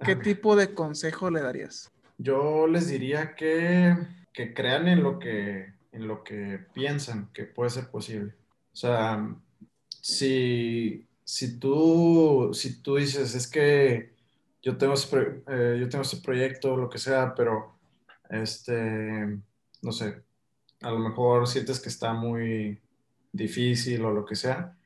¿qué Ajá. tipo de consejo le darías? Yo les diría que, que crean en lo que, en lo que piensan que puede ser posible. O sea, si, si tú, si tú dices, es que yo tengo pro- eh, yo tengo ese proyecto, lo que sea, pero este, no sé, a lo mejor sientes que está muy difícil o lo que sea.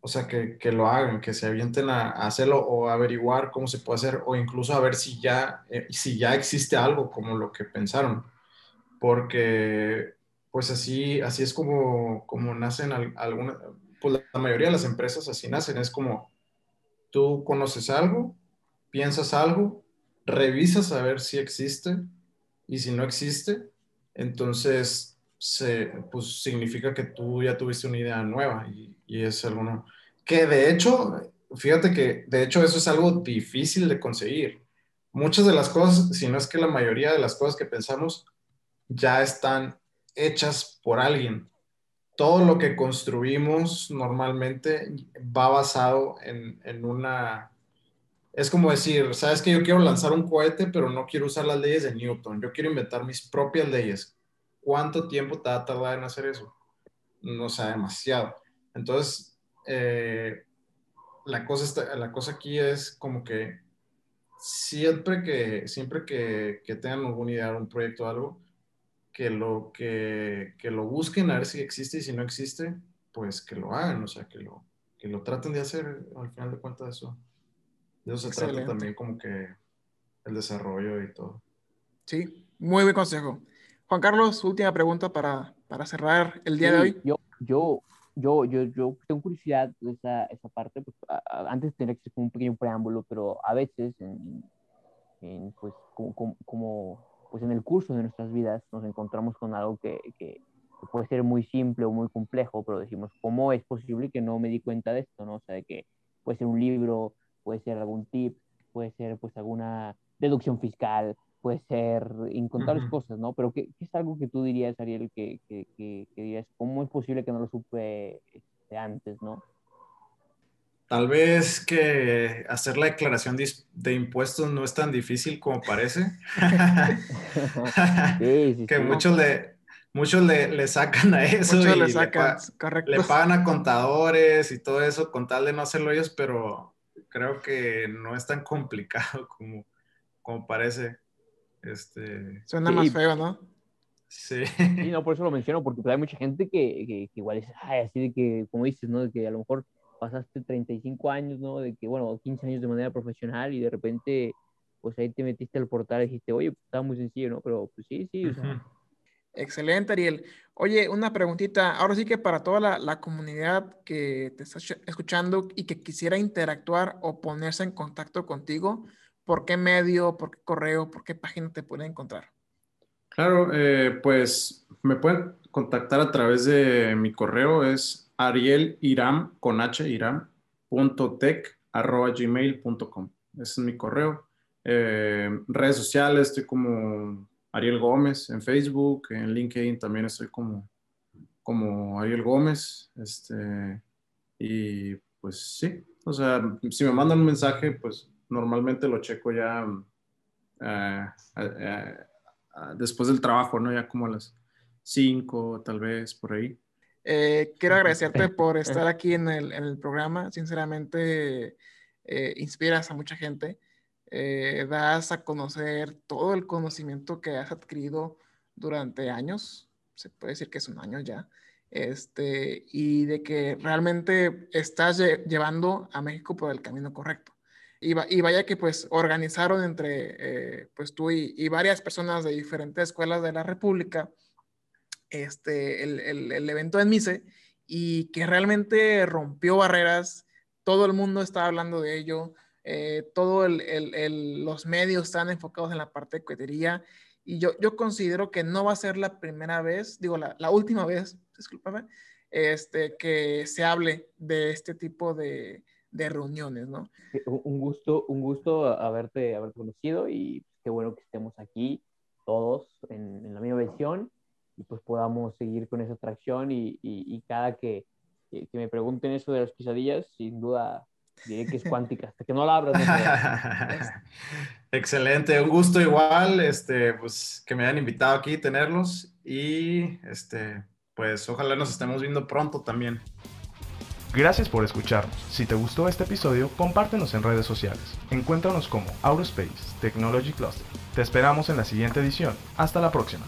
O sea, que, que lo hagan, que se avienten a, a hacerlo o averiguar cómo se puede hacer o incluso a ver si ya, eh, si ya existe algo como lo que pensaron. Porque pues así, así es como, como nacen al- algunas, pues la, mayoría de las empresas así nacen. Es como tú conoces algo, piensas algo, revisas a ver si existe y si no existe, entonces se, pues significa que tú ya tuviste una idea nueva y, y es algo. Que de hecho, fíjate que de hecho eso es algo difícil de conseguir. Muchas de las cosas, si no es que la mayoría de las cosas que pensamos, ya están hechas por alguien. Todo lo que construimos normalmente va basado en, en una... Es como decir, sabes que yo quiero lanzar un cohete, pero no quiero usar las leyes de Newton. Yo quiero inventar mis propias leyes. ¿Cuánto tiempo te va a tardar en hacer eso? No sea demasiado. Entonces, eh, la, cosa la cosa aquí es como que siempre que, siempre que, que tengan alguna idea, un proyecto o algo, que lo, que, que lo busquen a ver si existe y si no existe, pues que lo hagan, o sea, que lo, que lo traten de hacer al final de cuentas eso. De eso se trata Excelente. también como que el desarrollo y todo. Sí, muy buen consejo. Juan Carlos, última pregunta para, para cerrar el día de Sí, hoy. Yo, yo, yo, yo, yo tengo curiosidad de esa, esa parte, pues, a- a- antes tenía que ser como un pequeño preámbulo, pero a veces, en, en, pues, como, como- como, pues, en el curso de nuestras vidas nos encontramos con algo que, que, que puede ser muy simple o muy complejo, pero decimos, ¿cómo es posible que no me di cuenta de esto? ¿no? O sea, de que puede ser un libro, puede ser algún tip, puede ser pues alguna deducción fiscal, puede ser incontables cosas, ¿no? Pero ¿qué, qué es algo que tú dirías, Ariel, que, que, que, que dirías, ¿cómo es posible que no lo supe este, antes, ¿no? Tal vez que hacer la declaración de, impuestos no es tan difícil como parece. *laughs* Sí, sí, que sí. muchos le, muchos le, le sacan a eso Muchos y le le, sacan, correcto. le pagan a contadores y todo eso con tal de no hacerlo ellos, pero creo que no es tan complicado *laughs* como, como parece. Este, Suena Sí. más feo, ¿no? sí. Sí, no, por eso lo menciono, porque pues, hay mucha gente que, que, que igual es ay, así de que, como dices, ¿no? De que a lo mejor pasaste 35 años, ¿no? De que, bueno, 15 años de manera profesional y de repente, pues ahí te metiste al portal y dijiste, oye, pues, está muy sencillo, ¿no? Pero pues sí, sí, o sea. Excelente, Ariel. Oye, una preguntita. Ahora sí que para toda la, la comunidad que te está ch- escuchando y que quisiera interactuar o ponerse en contacto contigo, ¿por qué medio, por qué correo, por qué página te pueden encontrar? Claro, eh, pues me pueden contactar a través de mi correo, es arieliram, con h, iram, punto tech, arroba. Ese es mi correo. Eh, redes sociales, estoy como Ariel Gómez en Facebook, en LinkedIn también estoy como, como Ariel Gómez. Este, y pues sí, o sea, si me mandan un mensaje, pues normalmente lo checo ya eh, eh, después del trabajo, ¿no? Ya como a las 5, tal vez, por ahí. Eh, quiero agradecerte *laughs* por estar aquí en el, en el programa. Sinceramente, eh, inspiras a mucha gente. Eh, das a conocer todo el conocimiento que has adquirido durante años. Se puede decir que es un año ya. Este, y de que realmente estás lle- llevando a México por el camino correcto. y, vaya que pues organizaron entre eh, pues tú y, varias personas de diferentes escuelas de la República este, el, el, evento en MISE y que realmente rompió barreras, todo el mundo estaba hablando de ello, eh, todos los medios están enfocados en la parte de cohetería y yo, yo considero que no va a ser la primera vez, digo, la, la última vez, discúlpame, este, que se hable de este tipo de, de reuniones, ¿no? Un gusto, un gusto haberte, haberte conocido y qué bueno que estemos aquí todos en, en la misma visión y pues podamos seguir con esa atracción y, y, cada que, que, me pregunten eso de las pisadillas, sin duda diré que es cuántica, hasta que no la abras. *laughs* Excelente, un gusto igual, este, pues que me hayan invitado aquí, tenerlos y este, pues ojalá nos estemos viendo pronto también. Gracias por escucharnos. Si te gustó este episodio, compártenos en redes sociales. Encuéntranos como Aurospace Technology Cluster. Te esperamos en la siguiente edición. Hasta la próxima.